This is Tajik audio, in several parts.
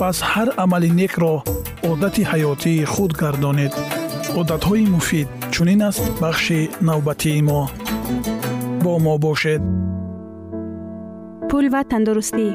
пас ҳар амали некро одати ҳаётии худ гардонед одатҳои муфид чунин аст бахши навбатии мо бо мо бошед пул ва тандурустӣ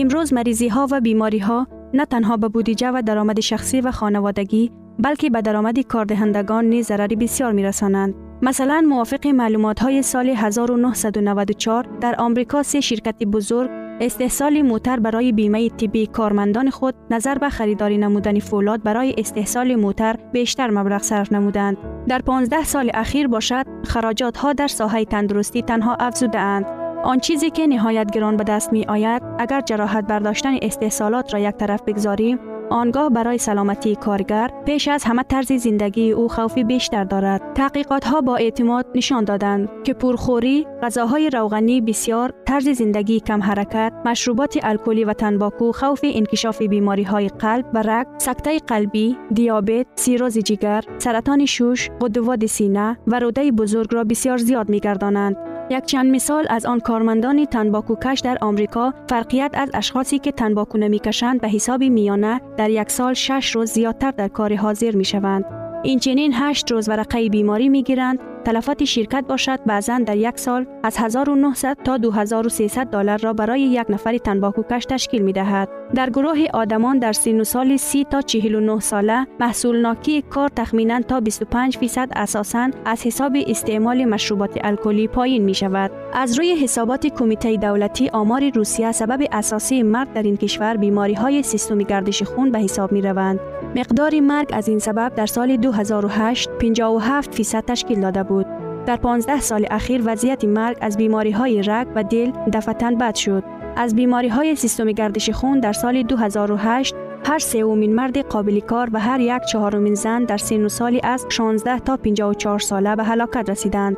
имрӯз маризиҳо ва бемориҳо на танҳо ба будиҷа ва даромади шахсӣ ва хонаводагӣ балки ба даромади кордиҳандагон низ зарари бисёр мерасонанд масалан мувофиқи маълумотҳои соли 1994 дар омрико се ширкати бузург استحصال موتر برای بیمه طبی کارمندان خود نظر به خریداری نمودن فولاد برای استحصال موتر بیشتر مبلغ صرف نمودند. در 15 سال اخیر باشد خراجات ها در ساحه تندرستی تنها افزوده اند. آن چیزی که نهایت گران به دست می آید اگر جراحت برداشتن استحصالات را یک طرف بگذاریم آنگاه برای سلامتی کارگر پیش از همه طرز زندگی او خوفی بیشتر دارد. تحقیقات ها با اعتماد نشان دادند که پرخوری، غذاهای روغنی بسیار، طرز زندگی کم حرکت، مشروبات الکلی و تنباکو خوف انکشاف بیماری های قلب و رگ، سکته قلبی، دیابت، سیروز جگر، سرطان شوش، غدوات سینه و روده بزرگ را بسیار زیاد می گردانند. یک چند مثال از آن کارمندان تنباکو کش در آمریکا فرقیت از اشخاصی که تنباکو نمی کشند به حساب میانه در یک سال شش روز زیادتر در کار حاضر می شوند. این چنین هشت روز ورقه بیماری می گیرند تلفات شرکت باشد بعضا در یک سال از 1900 تا 2300 دلار را برای یک نفر تنباکو کش تشکیل می دهد. در گروه آدمان در سن سال 30 تا 49 ساله محصول ناکی کار تخمینا تا 25 فیصد اساساً از حساب استعمال مشروبات الکلی پایین می شود. از روی حسابات کمیته دولتی آمار روسیه سبب اساسی مرگ در این کشور بیماری های سیستمی گردش خون به حساب می روند. مقدار مرگ از این سبب در سال 2008 57 فیصد تشکیل داده بود. در 15 سال اخیر وضعیت مرگ از بیماری های رگ و دل دفتن بد شد. از بیماری های سیستم گردش خون در سال 2008 هر سومین مرد قابل کار و هر یک چهارمین زن در سن سالی از 16 تا 54 ساله به هلاکت رسیدند.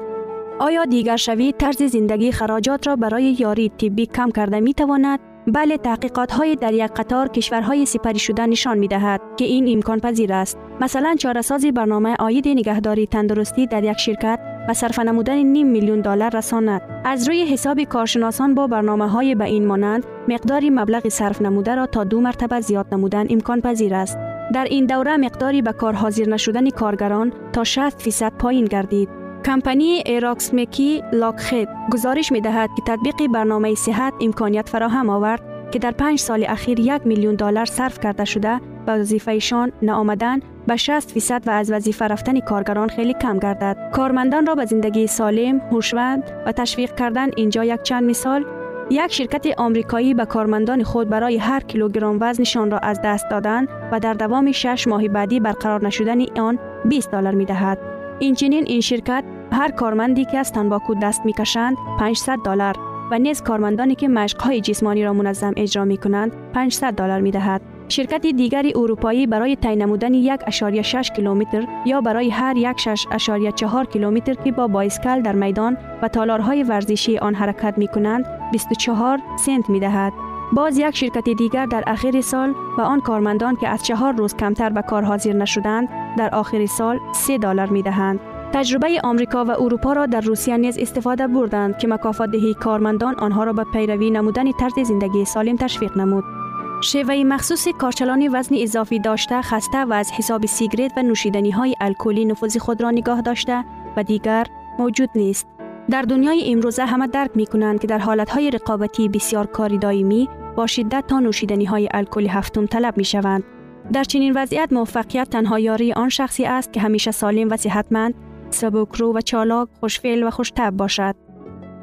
آیا دیگر شوی طرز زندگی خراجات را برای یاری طبی کم کرده می تواند؟ بله تحقیقات های در یک قطار کشورهای سپری شده نشان می دهد که این امکان پذیر است. مثلا چارسازی برنامه آید نگهداری تندرستی در یک شرکت و صرف نمودن نیم میلیون دلار رساند. از روی حساب کارشناسان با برنامه های به این مانند مقداری مبلغ صرف نموده را تا دو مرتبه زیاد نمودن امکان پذیر است. در این دوره مقداری به کار حاضر نشدن کارگران تا 60 فیصد پایین گردید. کمپانی ایراکسمکی لاکخید گزارش می دهد که تطبیق برنامه صحت امکانیت فراهم آورد که در پنج سال اخیر یک میلیون دلار صرف کرده شده به وظیفهشان نآمدن به 60 فیصد و از وظیفه رفتن کارگران خیلی کم گردد. کارمندان را به زندگی سالم، هوشمند و تشویق کردن اینجا یک چند مثال یک شرکت آمریکایی به کارمندان خود برای هر کیلوگرم وزنشان را از دست دادن و در دوام 6 ماه بعدی برقرار نشدن آن 20 دلار می دهد. اینچنین این شرکت هر کارمندی که از تنباکو دست می کشند 500 دلار و نیز کارمندانی که مشقهای جسمانی را منظم اجرا می کنند 500 دلار می دهد. شرکت دیگری اروپایی برای تعیین نمودن 1.6 کیلومتر یا برای هر 1.4 کیلومتر که با بایسکل در میدان و تالارهای ورزشی آن حرکت می کنند 24 سنت می دهد. باز یک شرکت دیگر در آخر سال به آن کارمندان که از چهار روز کمتر به کار حاضر نشدند در آخر سال 3 دلار می دهند. تجربه آمریکا و اروپا را در روسیه نیز استفاده بردند که مکافات دهی کارمندان آنها را به پیروی نمودن طرز زندگی سالم تشویق نمود. شیوه مخصوص کارچلانی وزن اضافی داشته خسته و از حساب سیگرت و نوشیدنی های الکلی نفوذ خود را نگاه داشته و دیگر موجود نیست. در دنیای امروزه همه درک می کنند که در حالت های رقابتی بسیار کاری دائمی با شدت تا نوشیدنی های الکلی هفتم طلب می شوند. در چنین وضعیت موفقیت تنها یاری آن شخصی است که همیشه سالم و صحتمند، سبکرو و چالاک، خوشفعل و خوشتب باشد.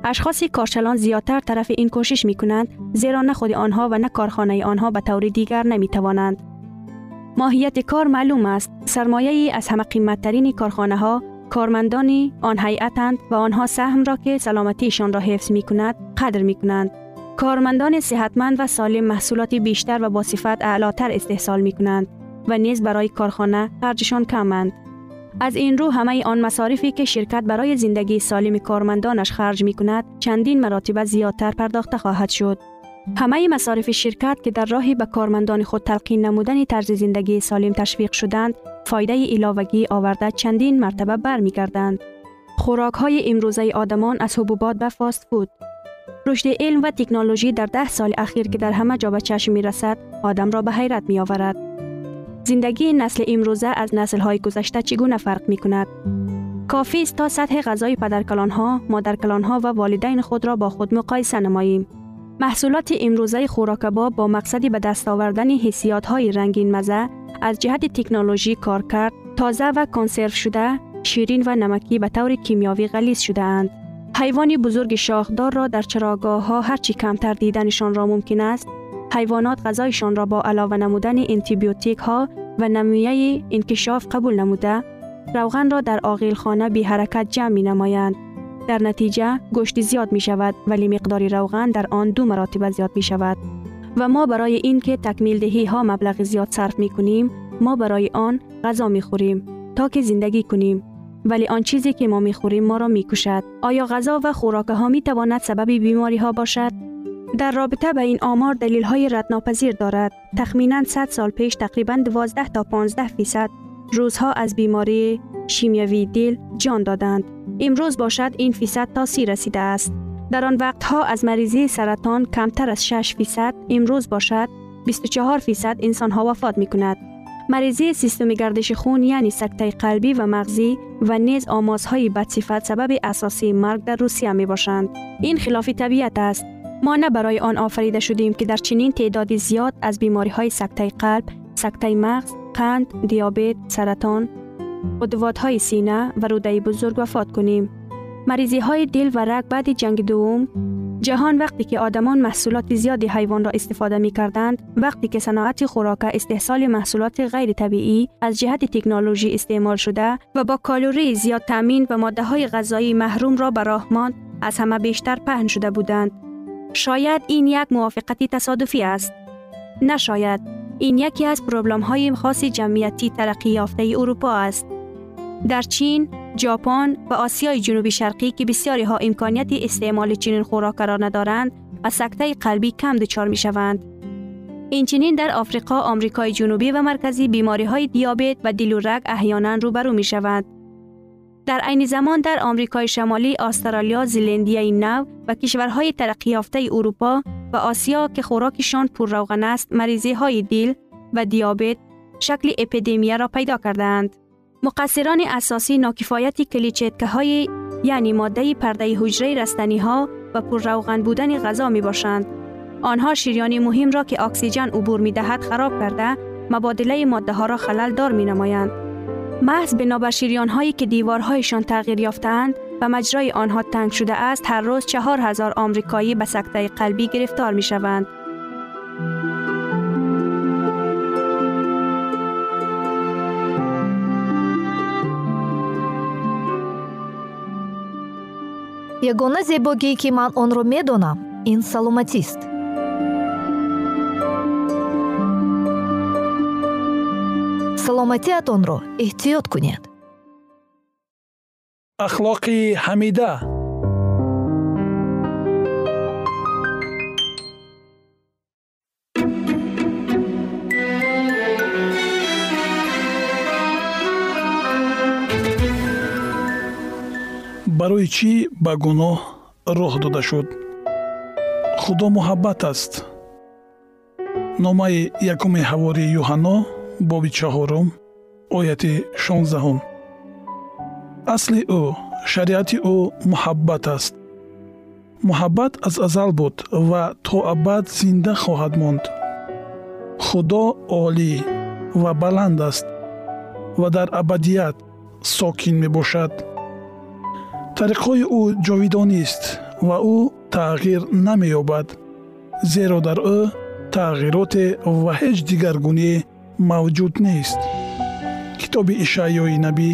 اشخاص کارچلان زیادتر طرف این کوشش می کنند زیرا نه خود آنها و نه کارخانه آنها به طور دیگر نمی توانند. ماهیت کار معلوم است. سرمایه ای از همه قیمتترین کارخانه ها کارمندانی آن هیئتند و آنها سهم را که سلامتیشان را حفظ می کند قدر می کنند. کارمندان صحتمند و سالم محصولات بیشتر و با صفت اعلاتر استحصال می کنند و نیز برای کارخانه خرجشان کمند. از این رو همه آن مصارفی که شرکت برای زندگی سالم کارمندانش خرج می کند چندین مراتب زیادتر پرداخته خواهد شد. همه مصارف شرکت که در راهی به کارمندان خود تلقین نمودن طرز زندگی سالم تشویق شدند، فایده علاوگی آورده چندین مرتبه برمیگردند. خوراک های امروزه آدمان از حبوبات به فاست فود رشد علم و تکنولوژی در ده سال اخیر که در همه جا به چشم می رسد، آدم را به حیرت می آورد. زندگی نسل امروزه از نسل های گذشته چگونه فرق می کند؟ کافی است تا سطح غذای پدرکلان ها، مادرکلان ها و والدین خود را با خود مقایسه نماییم. محصولات امروزه خوراکباب با مقصدی به دست آوردن حسیات های رنگین مزه از جهت تکنولوژی کار کرد، تازه و کنسرو شده، شیرین و نمکی به طور کیمیاوی غلیظ شده اند. حیوان بزرگ شاخدار را در چراگاه ها هرچی کمتر دیدنشان را ممکن است حیوانات غذایشان را با علاوه نمودن انتیبیوتیک ها و نمویه انکشاف قبول نموده روغن را در آقیل خانه بی حرکت جمع می نمایند. در نتیجه گوشت زیاد می شود ولی مقدار روغن در آن دو مراتب زیاد می شود و ما برای اینکه تکمیل دهی ها مبلغ زیاد صرف می کنیم ما برای آن غذا می خوریم تا که زندگی کنیم. ولی آن چیزی که ما می خوریم ما را می کشد آیا غذا و خوراک ها می تواند سبب بیماری ها باشد؟ در رابطه به این آمار دلیل های ردناپذیر دارد. تخمینا 100 سال پیش تقریبا 12 تا 15 فیصد روزها از بیماری شیمیوی دل جان دادند. امروز باشد این فیصد تا سی رسیده است. در آن وقتها از مریضی سرطان کمتر از 6 فیصد امروز باشد 24 فیصد انسان ها وفات می کند. مریضی سیستم گردش خون یعنی سکته قلبی و مغزی و نیز آمازهای بدصفت سبب اساسی مرگ در روسیه می باشند. این خلاف طبیعت است. ما نه برای آن آفریده شدیم که در چنین تعدادی زیاد از بیماری های سکته قلب، سکته مغز، قند، دیابت، سرطان، قدوات های سینه و روده بزرگ وفات کنیم. مریضی های دل و رگ بعد جنگ دوم جهان وقتی که آدمان محصولات زیادی حیوان را استفاده می کردند وقتی که صناعت خوراک استحصال محصولات غیر طبیعی از جهت تکنولوژی استعمال شده و با کالوری زیاد تامین و ماده های غذایی محروم را به راه از همه بیشتر پهن شده بودند شاید این یک موافقتی تصادفی است. نشاید این یکی از پروبلم های خاص جمعیتی ترقی یافته اروپا است. در چین، ژاپن و آسیای جنوبی شرقی که بسیاری ها امکانیت استعمال چنین خوراک را ندارند، از سکته قلبی کم دچار می شوند. اینچنین در آفریقا، آمریکای جنوبی و مرکزی بیماری های دیابت و دل و رگ احیانا روبرو می شوند. در عین زمان در آمریکای شمالی، استرالیا، زلندیای نو و کشورهای ترقی یافته اروپا و آسیا که خوراکشان پر روغن است، مریضی های دل و دیابت شکل اپیدمی را پیدا کردند. مقصران اساسی ناکفایت کلیچتکه های یعنی ماده پرده حجره رستنی ها و پر روغن بودن غذا می باشند. آنها شیریان مهم را که اکسیژن عبور می دهد خراب کرده مبادله ماده ها را خلل دار می نمایند. محض بنابر شیریان هایی که دیوارهایشان تغییر یافتند و مجرای آنها تنگ شده است هر روز چهار هزار آمریکایی به سکته قلبی گرفتار می شوند. ягона зебогие ки ман онро медонам ин саломатист Саломатиатонро эҳтиёт кунед. Ахлоқи ҳамида. Барои чӣ ба гуноҳ роҳ дода шуд? Худо муҳаббат аст. Номаи якуми ҳавори юҳанно боби чаҳорум ояти шонздаҳум. Асли ӯ шариати ӯ муҳаббат аст. Муҳаббат аз азал буд ва то абад зинда хоҳад монд. Худо олӣ ва баланд аст ва дар абадият сокин мебошад. Тариқҳои ӯ ҷовидонист ва ӯ тағйир намеёбад зеро дар ӯ тағйироте ва ҳеҷ дигаргуние мавҷуд нест. Китоби ишаъёи набӣ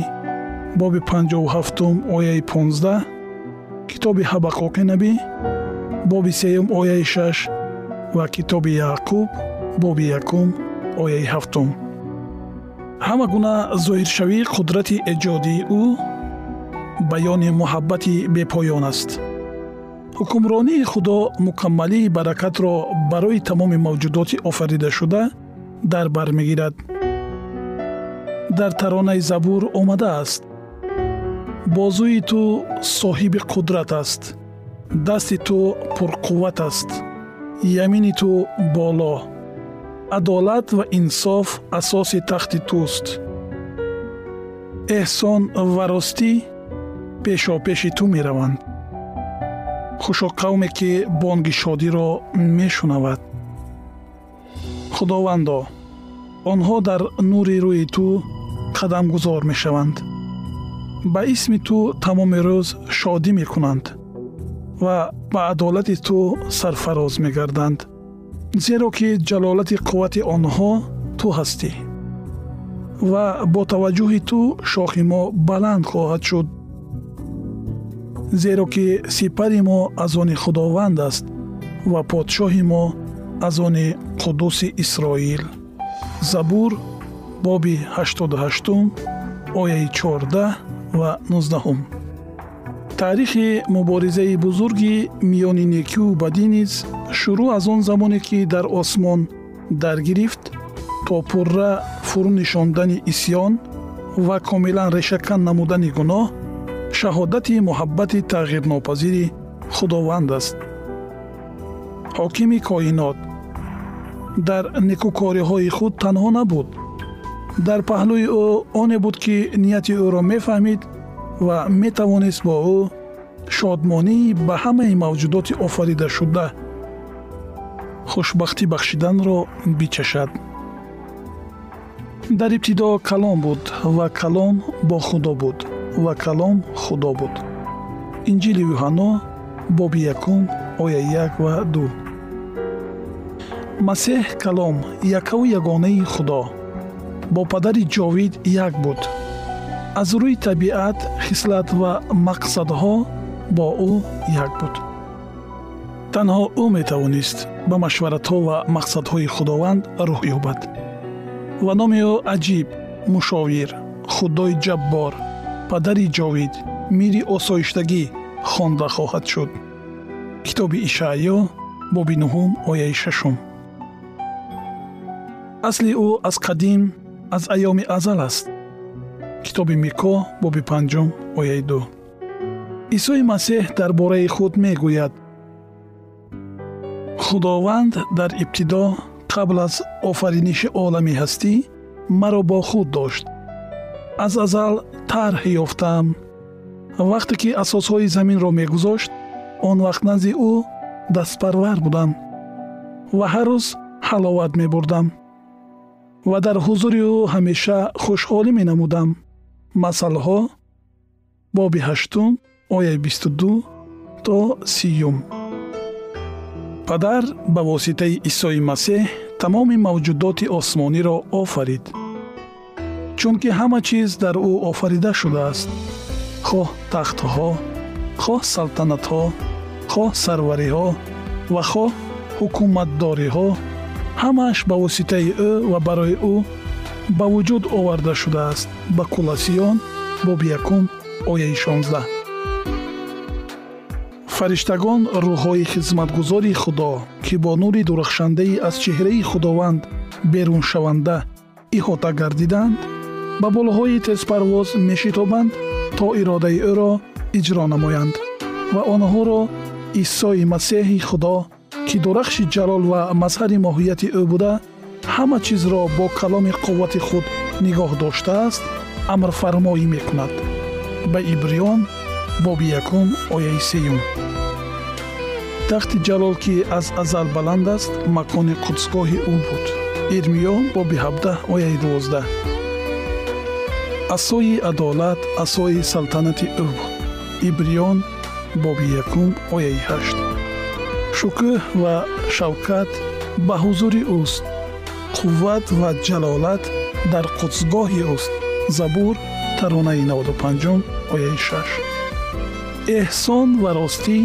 боби 57 ояи 15 китоби ҳабақуқи набӣ боби сеюм ояи 6 ва китоби яъқуб боби якум ояи ҳафтум. Ҳама гуна зоҳиршавии қудрати эҷодии ӯ баёни муҳаббати бепоён аст. Ҳукмронии худо мукаммалии баракатро барои тамоми мавҷудоти офаридашуда дар бар мегирад. Дар таронаи забур омадааст. Бозӯи ту соҳиби қудрат аст. Дасти ту пурқувват аст. Ямини ту боло. Адолат ва инсоф асоси тахти туст. Эҳсон ва ростӣ пешопеши ту мераванд. Хушо қавме ки бонги шодиро мешунавад худовандо онҳо дар нури рӯи ту қадамгузор мешаванд. Ба исми ту тамоми рӯз шодӣ мекунанд ва ба адолати ту сарфароз мегарданд зеро ки ҷалолати қуввати онҳо ту ҳастӣ. Ва бо таваҷҷӯҳи ту шохи мо баланд хоҳад шуд. Зеро ки сипари мо аз они худованд аст ва подшоҳи мо аз они қуддуси исроил. Забур боби 88 ояи 14 ва 19 таърихи муборизаи бузурги миёни некию бадӣ низ шурӯъ аз он замоне ки дар осмон даргирифт то пурра фурӯ нишондани исьён ва комилан решакан намудани гуноҳ шаҳодати муҳаббати тағйирнопазири худованд аст. Ҳокими коинот дар некукориҳои худ танҳо набуд. Дар паҳлӯи ӯ оне буд ки нияти ӯро мефаҳмид ва метавонист бо ӯ шодмонии ба ҳамаи мавҷудоти офаридашуда хушбахтӣ бахшиданро бичашад. Дар ибтидо калом буд ва калом бо худо буд ва калом худо буд. Инҷили юҳанно боби якум оя як ва ду масеҳ калом якаву ягонаи худо. Бо падари ҷовид як буд. Аз рӯи табиат хислат ва мақсадҳо бо ӯ як буд. Танҳо ӯ метавонист ба машваратҳо ва мақсадҳои худованд рӯҳ ёбад. Ва номи ӯ аҷиб мушовир худои ҷаббор падари ҷовид мири осоиштагӣ хонда хоҳад шуд. Китоби ишаъё боби нуҳум ояи шашум асли ӯ аз қадим аз айёми азал аст. Китоби мико боби панҷум ояи ду. Исои масеҳ дар бораи худ мегӯяд. Худованд дар ибтидо қабл аз офариниши олами ҳастӣ маро бо худ дошт. Аз азал тарҳ ёфтаам вақте ки асосҳои заминро мегузошт он вақт назди ӯ дастпарвар будам ва ҳар рӯз ҳаловат мебурдам ва дар ҳузури ӯ ҳамеша хушҳолӣ менамудам. Масъалҳо боби ҳаштум ояи бисту ду то сиюм. Падар ба воситаи исои масеҳ тамоми мавҷудоти осмониро офарид. Чунки ҳама чиз дар ӯ офарида шудааст. Хоҳ тахтҳо хоҳ салтанатҳо хоҳ сарвариҳо ва хоҳ ҳукуматдориҳо ҳамааш ба воситаи ӯ ва барои ӯ ба вуҷуд оварда шудааст. Ба кулосиён боби якум ояи шонздаҳ. Фариштагон рӯҳҳои хизматгузори худо ки бо нури дурахшандаи аз чеҳраи худованд беруншаванда иҳота гардиданд ба болҳои тезпарвоз мешитобанд то иродаи ӯро иҷро намоянд ва онҳоро исои масеҳи худо ки дурахши ҷалол ва мазҳари моҳияти ӯ буда ҳама чизро бо каломи қуввати худ нигоҳ доштааст амрфармоӣ мекунад. Ба ибриён боби якум ояи сеюм. Тахти ҷалол ки аз азал баланд аст макони қудсгоҳи ӯ буд. Ирмиё боби ҳабдаҳ ояи дувоздаҳ асои адолат асои салтанати ӯ буд. Ибриён боби якум ояи ҳашт шукӯҳ ва шавкат ба ҳузури ӯст қувват ва ҷалолат дар қудсгоҳи ӯст забур таронаи 95 ояи 6 эҳсон ва ростӣ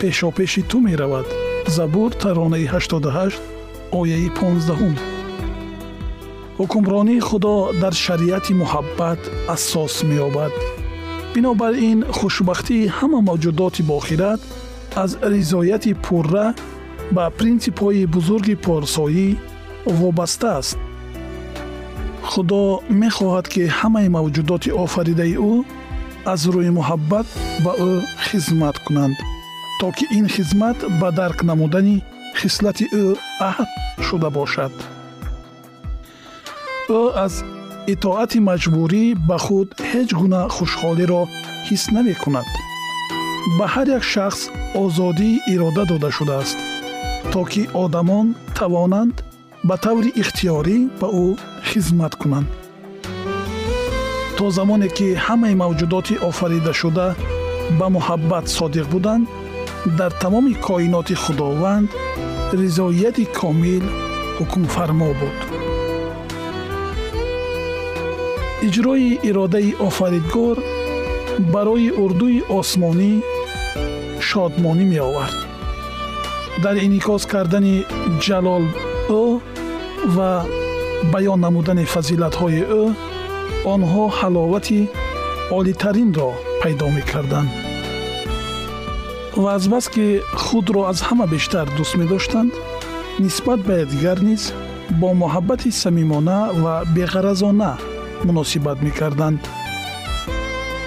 пешопеши ту меравад. Забур таронаи 88 ояи 15 ҳукмронии худо дар шариати муҳаббат асос меёбад. Бинобар ин хушбахтии ҳама мавҷудоти бохират аз ризояти пурра ба принсипҳои бузурги порсоӣ вобаста аст. Худо мехоҳад ки ҳамаи мавҷудоти офаридаи ӯ аз рӯи муҳаббат ба ӯ хизмат кунанд то ки ин хизмат ба дарк намудани хислати ӯ аҳд шуда бошад. Ӯ аз итоати маҷбурӣ ба худ ҳеҷ гуна хушҳолиро ҳис намекунад ба ҳар як шахс озодии ирода дода шудааст то ки одамон тавонанд ба таври ихтиёрӣ ба ӯ хизмат кунанд. То замоне ки ҳамаи мавҷудоти офаридашуда ба муҳаббат содиқ буданд дар тамоми коиноти худованд ризоияти комил ҳукмфармо буд. Иҷрои иродаи офаридгор барои урдуи осмонӣ шодмонӣ меовард. Дар инъикос кардани ҷалол ӯ ва баён намудани фазилатҳои ӯ онҳо ҳаловати олитаринро пайдо мекарданд. Ва азбаски худро аз ҳама бештар дӯст медоштанд нисбат ба якдигар низ бо муҳаббати самимона ва беғаразона муносибат мекарданд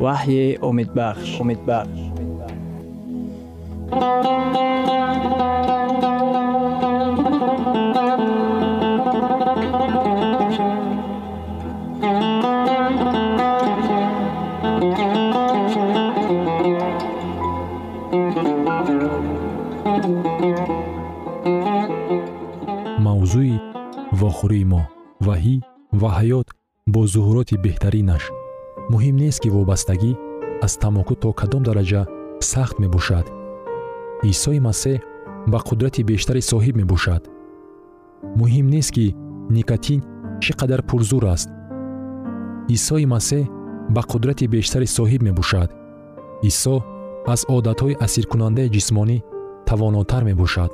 وحی امید بخش. امید بخش. موضوع واخوری ما. وحی و حیات. Зуҳуроти беҳтаринаш. Муҳим нест ки вобастагӣ аз тамоку то кадом дараҷа сахт мебошад. Исои масеҳ ба қудрати бештаре соҳиб мебошад. Муҳим нест ки никотин чӣ қадар пурзур аст. Исои масеҳ ба қудрати бештаре соҳиб мебошад. Исо аз одатҳои асиркунандаи ҷисмонӣ тавонотар мебошад.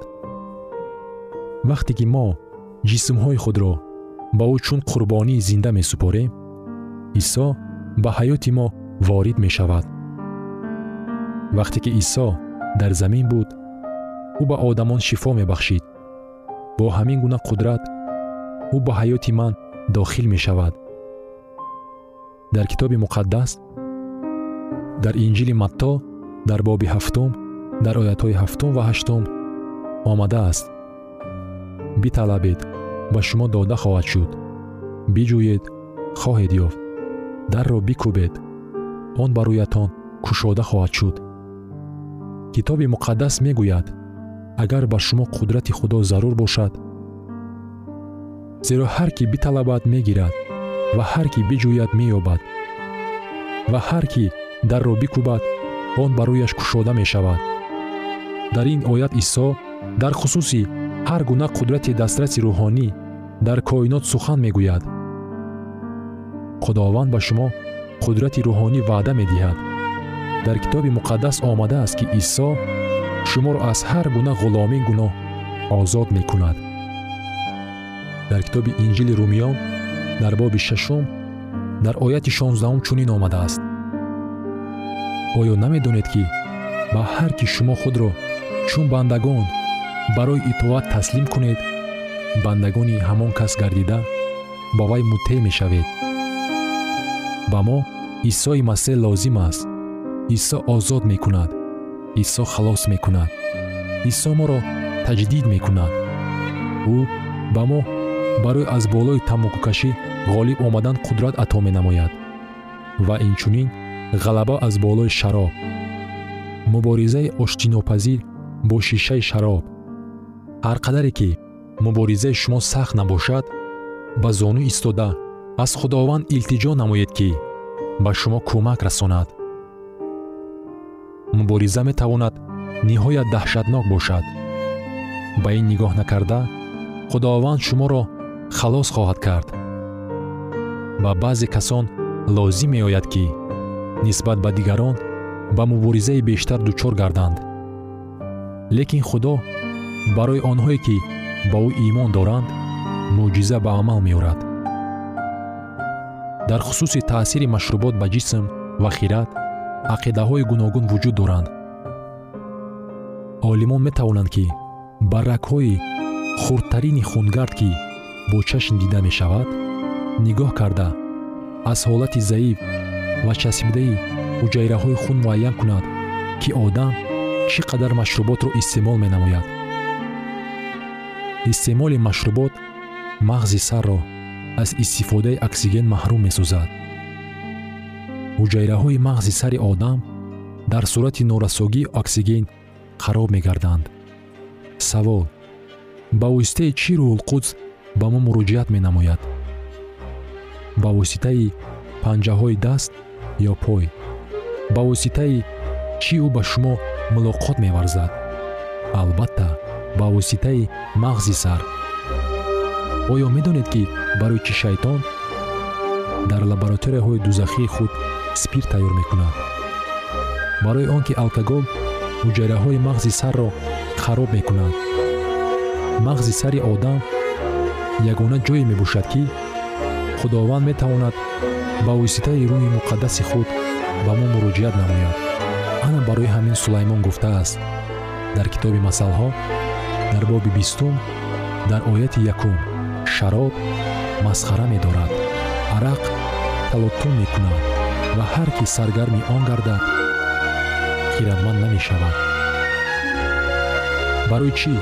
Вақте ки мо ҷисмҳои худро ба ӯ чун қурбонии зинда месупорем исо ба ҳаёти мо ворид мешавад вақте ки исо дар замин буд ӯ ба одамон шифо мебахшид бо ҳамин гуна қудрат ӯ ба ҳаёти ман дохил мешавад дар китоби муқаддас дар инҷили матто дар боби ҳафтум дар оятҳои ҳафтум ва ҳаштум омадааст биталабед ба шумо дода хоҳад шуд. Биҷӯед хоҳед ёфт. Дарро бикӯбед. Он ба рӯятон кушода хоҳад шуд. Китоби муқаддас мегӯяд агар ба шумо қудрати худо зарур бошад. Зеро ҳар кӣ биталабад мегирад ва ҳар кӣ биҷӯяд меёбад. Ва ҳар кӣ дарро бикӯбад он ба рӯяш кушода мешавад. Дар ин оят исо дар хусуси ҳар гуна қудрати дастраси рӯҳонӣ дар коинот сухан мегӯяд. Худованд ба шумо қудрати рӯҳонӣ ваъда медиҳад. Дар китоби муқаддас омадааст ки исо шуморо аз ҳар гуна ғуломии гуноҳ озод мекунад. Дар китоби инҷили румиён дар боби шашум дар ояти шонздаҳум чунин омадааст. Оё намедонед ки ба ҳар кӣ шумо худро чун бандагон барои итоат таслим кунед. Бандагони ҳамон кас гардида ба вай муттеъ мешавед. Ба мо исои масеҳ лозим аст. Исо озод мекунад. Исо халос мекунад. Исо моро таҷдид мекунад. Ӯ ба мо барои аз болои тамокукашӣ ғолиб омадан қудрат ато менамояд. Ва инчунин ғалаба аз болои шароб муборизаи оштинопазир бо шишаи шароб ҳар қадаре ки муборизаи шумо сахт набошад ба зону истода аз худованд илтиҷо намоед ки ба шумо кӯмак расонад. Мубориза метавонад ниҳоят даҳшатнок бошад. Ба ин нигоҳ накарда худованд шуморо халос хоҳад кард. Ба баъзе касон лозим меояд ки нисбат ба дигарон ба муборизаи бештар дучор гарданд. Лекин худо барои онҳое ки ба ӯ имон доранд мӯъҷиза ба амал меорад. Дар хусуси таъсири машрубот ба ҷисм ва хират ақидаҳои гуногун вуҷуд доранд. Олимон метавонанд ки ба рагҳои хурдтарини хунгард ки бо чашм дида мешавад нигоҳ карда аз ҳолати заиф ва часпидаи ҳуҷайраҳои хун муайян кунад ки одам чӣ қадар машруботро истеъмол менамояд истеъмоли машрубот мағзи сарро аз истифодаи оксиген маҳрум месозад ҳуҷайраҳои мағзи сари одам дар сурати норасогии оксиген хароб мегарданд. Савол ба воситаи чӣ рӯҳулқудс ба мо муроҷиат менамояд? Ба воситаи панҷаҳои даст ё пой? Ба воситаи чӣ ӯ ба шумо мулоқот меварзад? Албатта ба воситаи мағзи сар. Оё медонед ки барои чӣ шайтон дар лабораторияҳои дузахии худ спирт тайёр мекунад. Барои он ки алкогол ҳуҷайраҳои мағзи сарро хароб мекунад. Мағзи сари одам ягона ҷое мебошад ки худованд метавонад ба воситаи рӯҳи муқаддаси худ ба мо муроҷиат намояд. Ана барои ҳамин сулаймон гуфтааст. Дар китоби масалҳо дар боби бистум дар ояти якум шароб масхара медорад арақ талоттун мекунад ва ҳар кӣ саргарми он гардад хиратманд намешавад. Барои чӣ?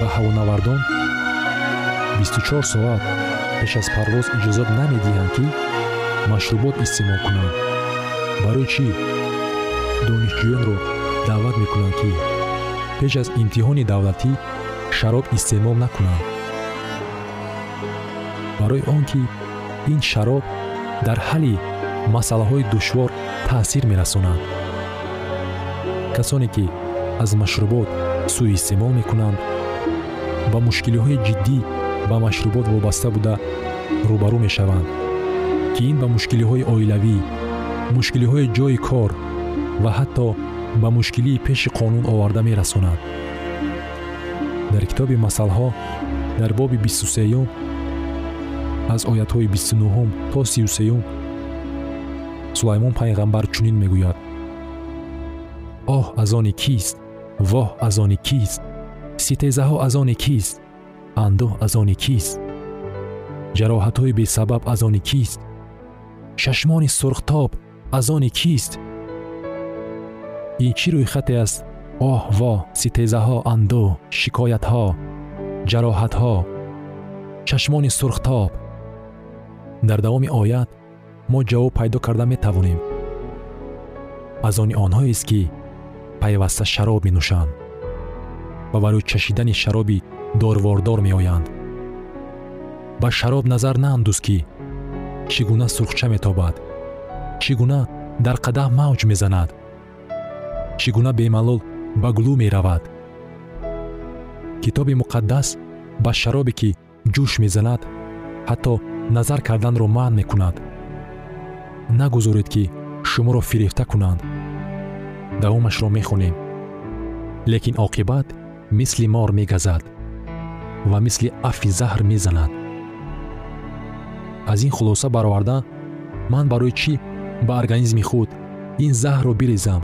Ба ҳавонавардон? 24 соат пеш аз парвоз иҷозат намедиҳанд ки машрубот истеъмол кунанд. Барои чӣ? Донишҷӯёнро даъват мекунанд ки пеш аз имтиҳони давлатӣ шароб истеъмол накунанд. Барои он ки ин шароб дар ҳалли масъалаҳои душвор таъсир мерасонад. Касоне ки аз машрубот сӯистеъмол мекунанд ба мушкилиҳои ҷиддӣ ба машрубот вобаста буда рӯбарӯ мешаванд ки ин ба мушкилиҳои оилавӣ мушкилиҳои ҷойи кор ва ҳатто ба мушкилии пеши қонун оварда мерасонад. Дар китоби масъалҳо дар боби бисту сеюм аз оятҳои бисту нуҳум то сию сеюм сулаймон пайғамбар чунин мегӯяд. Оҳ аз они кист? Воҳ аз они кист? Ситезаҳо аз они кист? Андӯҳ аз они кист? Ҷароҳатҳои бесабаб аз они кист? Чашмони сурхтоб аз они кист ин чӣ рӯйхате аст? оҳ во ситезаҳо андӯҳ шикоятҳо ҷароҳатҳо чашмони сурхтоб. Дар давоми оят мо ҷавоб пайдо карда метавонем. Аз они онҳоест ки пайваста шароб менӯшанд ва барои чашидани шароби дорвордор меоянд. Ба шароб назар наандӯз ки чӣ гуна сурхча метобад чӣ гуна дар қадаҳ мавҷ мезанад чӣ гуна бемалол ба гулӯ меравад. Китоби муқаддас ба шаробе ки ҷӯш мезанад ҳатто назар карданро маън мекунад. Нагузоред ки шуморо фирефта кунанд. Давомашро мехонем. Лекин оқибат мисли мор мегазад ва мисли афи заҳр мезанад. Аз ин хулоса бароварда ман барои чӣ ба организми худ ин заҳрро бирезам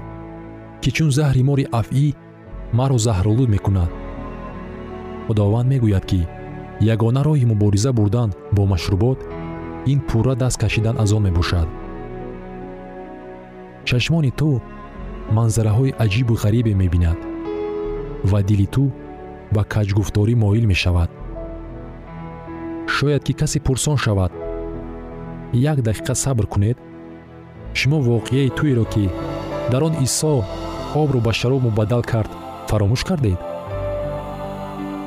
ки чун заҳри мори афъӣ маро заҳролуд мекунад. Худованд мегӯяд ки ягона роҳи мубориза бурдан бо машрубот ин пурра даст кашидан аз он мебошад. Чашмони ту манзараҳои аҷибу ғарибе мебинад ва дили ту ба каҷгуфторӣ моил мешавад. Шояд ки касе пурсон шавад як дақиқа сабр кунед шумо воқеаи туеро ки дар он исо обро ба шароб мубаддал кард. Фаромӯш кардед?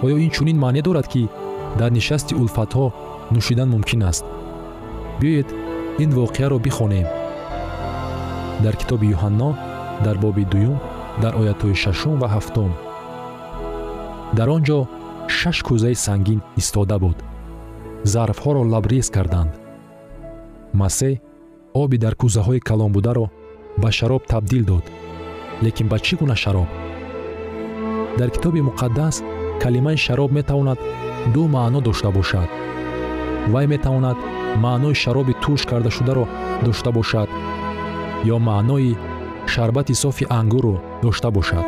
Оё ин чунин маъне дорад ки дар нишасти улфатҳо нӯшидан мумкин аст? Биёед ин воқеаро бихонем. Дар китоби юҳанно дар боби дуюм дар оятҳои шашум ва ҳафтум. Дар он ҷо шаш кӯзаи сангин истода буд. Зарфҳоро лабрез карданд. Масеҳ оби дар кӯзаҳои калонбударо ба шароб табдил дод лекин ба чӣ гуна шароб дар китоби муқаддас калимаи шароб метавонад ду маъно дошта бошад вай метавонад маънои шароби турш кардашударо дошта бошад ё маънои шарбати софи ангурро дошта бошад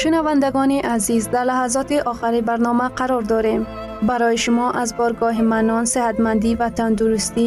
шунавандагони азиз дар лаҳазоти охари барнома қарор дорем барои шумо аз боргоҳи манон сеҳатмандӣ ва тандурустӣ